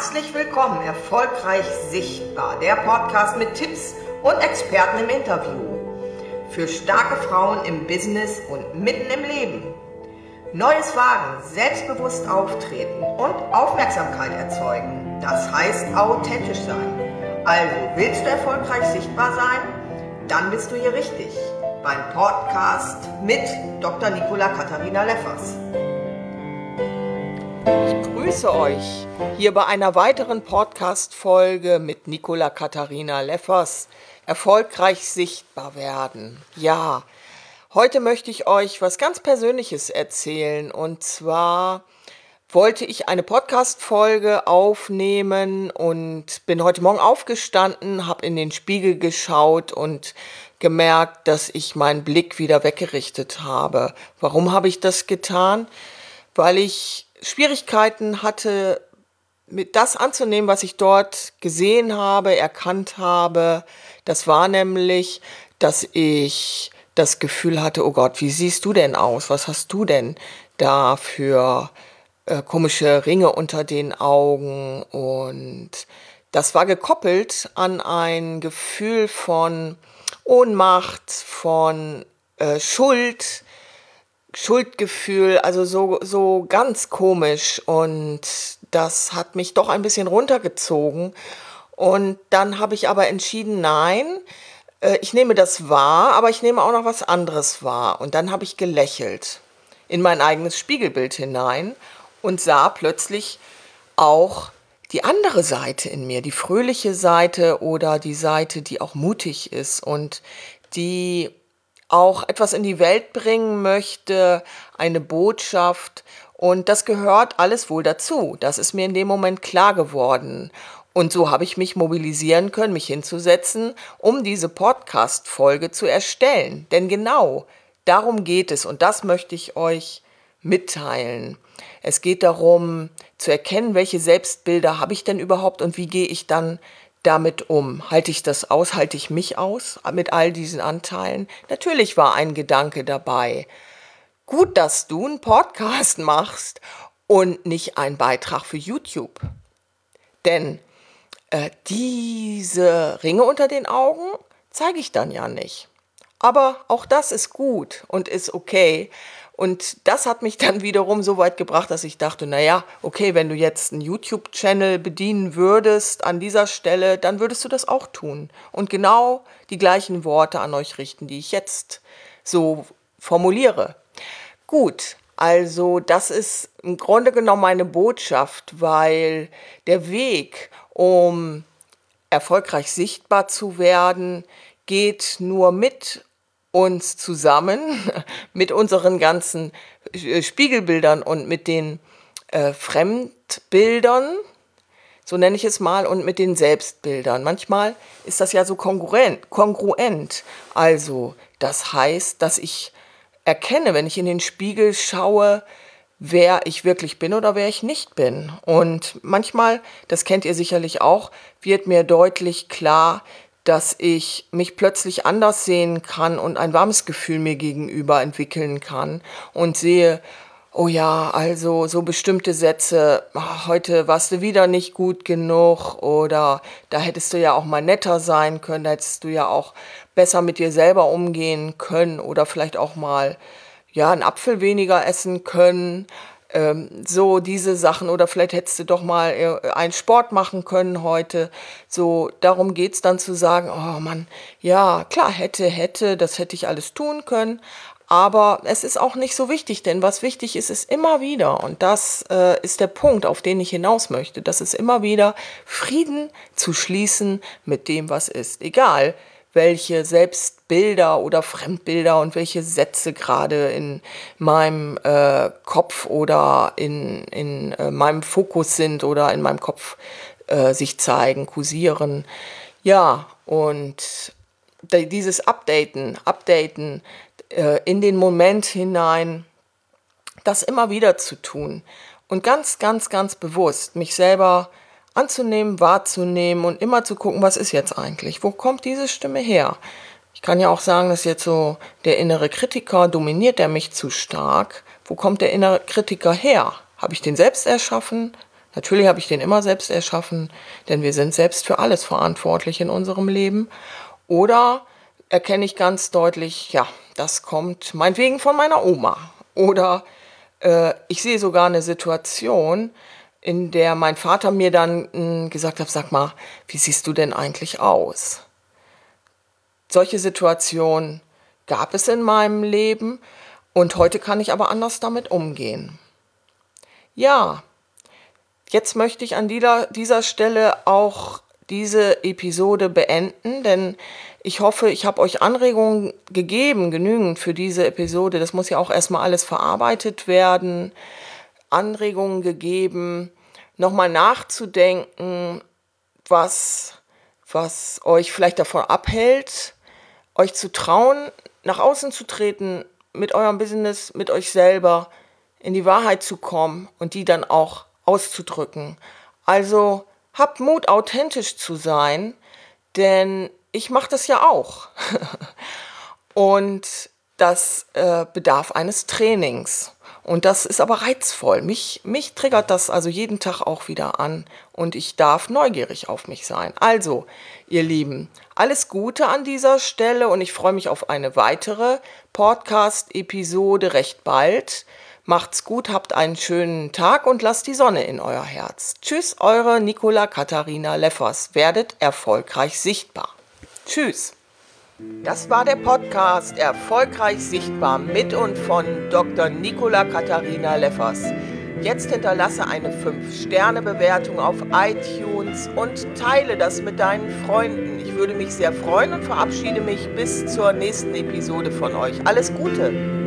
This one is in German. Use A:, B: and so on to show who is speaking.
A: Herzlich willkommen, erfolgreich sichtbar, der Podcast mit Tipps und Experten im Interview. Für starke Frauen im Business und mitten im Leben. Neues wagen, selbstbewusst auftreten und Aufmerksamkeit erzeugen. Das heißt authentisch sein. Also, willst du erfolgreich sichtbar sein? Dann bist du hier richtig beim Podcast mit Dr. Nicola Katharina Leffers.
B: Ich grüße euch hier bei einer weiteren Podcast-Folge mit Nicola Katharina Leffers. Erfolgreich sichtbar werden. Ja, heute möchte ich euch was ganz Persönliches erzählen. Und zwar wollte ich eine Podcast-Folge aufnehmen und bin heute Morgen aufgestanden, habe in den Spiegel geschaut und gemerkt, dass ich meinen Blick wieder weggerichtet habe. Warum habe ich das getan? Weil ich Schwierigkeiten hatte, mit das anzunehmen, was ich dort gesehen habe, erkannt habe. Das war nämlich, dass ich das Gefühl hatte, oh Gott, wie siehst du denn aus? Was hast du denn da für äh, komische Ringe unter den Augen? Und das war gekoppelt an ein Gefühl von Ohnmacht, von äh, Schuld, Schuldgefühl, also so, so ganz komisch. Und das hat mich doch ein bisschen runtergezogen. Und dann habe ich aber entschieden, nein, äh, ich nehme das wahr, aber ich nehme auch noch was anderes wahr. Und dann habe ich gelächelt in mein eigenes Spiegelbild hinein und sah plötzlich auch die andere Seite in mir, die fröhliche Seite oder die Seite, die auch mutig ist und die auch etwas in die Welt bringen möchte, eine Botschaft. Und das gehört alles wohl dazu. Das ist mir in dem Moment klar geworden. Und so habe ich mich mobilisieren können, mich hinzusetzen, um diese Podcast-Folge zu erstellen. Denn genau darum geht es und das möchte ich euch mitteilen. Es geht darum zu erkennen, welche Selbstbilder habe ich denn überhaupt und wie gehe ich dann damit um? Halte ich das aus? Halte ich mich aus mit all diesen Anteilen? Natürlich war ein Gedanke dabei. Gut, dass du einen Podcast machst und nicht einen Beitrag für YouTube. Denn äh, diese Ringe unter den Augen zeige ich dann ja nicht. Aber auch das ist gut und ist okay, und das hat mich dann wiederum so weit gebracht, dass ich dachte, naja, okay, wenn du jetzt einen YouTube-Channel bedienen würdest an dieser Stelle, dann würdest du das auch tun. Und genau die gleichen Worte an euch richten, die ich jetzt so formuliere. Gut, also das ist im Grunde genommen meine Botschaft, weil der Weg, um erfolgreich sichtbar zu werden, geht nur mit uns zusammen mit unseren ganzen äh, Spiegelbildern und mit den äh, Fremdbildern, so nenne ich es mal, und mit den Selbstbildern. Manchmal ist das ja so kongruent. kongruent. Also, das heißt, dass ich erkenne, wenn ich in den Spiegel schaue, wer ich wirklich bin oder wer ich nicht bin. Und manchmal, das kennt ihr sicherlich auch, wird mir deutlich klar, dass ich mich plötzlich anders sehen kann und ein warmes Gefühl mir gegenüber entwickeln kann und sehe, oh ja, also so bestimmte Sätze, ach, heute warst du wieder nicht gut genug oder da hättest du ja auch mal netter sein können, da hättest du ja auch besser mit dir selber umgehen können oder vielleicht auch mal ja, einen Apfel weniger essen können ähm, so diese Sachen oder vielleicht hättest du doch mal äh, einen Sport machen können heute. So, darum geht es dann zu sagen, oh Mann, ja, klar, hätte, hätte, das hätte ich alles tun können. Aber es ist auch nicht so wichtig, denn was wichtig ist, ist immer wieder, und das äh, ist der Punkt, auf den ich hinaus möchte, das ist immer wieder Frieden zu schließen mit dem, was ist. Egal, welche Selbstbilder oder Fremdbilder und welche Sätze gerade in meinem äh, Kopf oder in, in äh, meinem Fokus sind oder in meinem Kopf äh, sich zeigen, kursieren. Ja, und dieses Updaten, Updaten äh, in den Moment hinein, das immer wieder zu tun und ganz, ganz, ganz bewusst mich selber anzunehmen, wahrzunehmen und immer zu gucken, was ist jetzt eigentlich? Wo kommt diese Stimme her? Ich kann ja auch sagen, dass jetzt so der innere Kritiker dominiert er mich zu stark. Wo kommt der innere Kritiker her? Habe ich den selbst erschaffen? Natürlich habe ich den immer selbst erschaffen, denn wir sind selbst für alles verantwortlich in unserem Leben. Oder erkenne ich ganz deutlich, ja, das kommt meinetwegen von meiner Oma. Oder äh, ich sehe sogar eine Situation, in der mein Vater mir dann hm, gesagt hat, sag mal, wie siehst du denn eigentlich aus? Solche Situationen gab es in meinem Leben und heute kann ich aber anders damit umgehen. Ja, jetzt möchte ich an dieser, dieser Stelle auch diese Episode beenden, denn ich hoffe, ich habe euch Anregungen gegeben, genügend für diese Episode. Das muss ja auch erstmal alles verarbeitet werden. Anregungen gegeben, nochmal nachzudenken, was, was euch vielleicht davon abhält, euch zu trauen, nach außen zu treten, mit eurem Business, mit euch selber in die Wahrheit zu kommen und die dann auch auszudrücken. Also habt Mut, authentisch zu sein, denn ich mache das ja auch. und das äh, bedarf eines Trainings. Und das ist aber reizvoll. Mich, mich triggert das also jeden Tag auch wieder an und ich darf neugierig auf mich sein. Also, ihr Lieben, alles Gute an dieser Stelle und ich freue mich auf eine weitere Podcast-Episode recht bald. Macht's gut, habt einen schönen Tag und lasst die Sonne in euer Herz. Tschüss, eure Nicola Katharina Leffers. Werdet erfolgreich sichtbar. Tschüss. Das war der Podcast Erfolgreich Sichtbar mit und von Dr. Nicola Katharina Leffers. Jetzt hinterlasse eine 5-Sterne-Bewertung auf iTunes und teile das mit deinen Freunden. Ich würde mich sehr freuen und verabschiede mich bis zur nächsten Episode von euch. Alles Gute!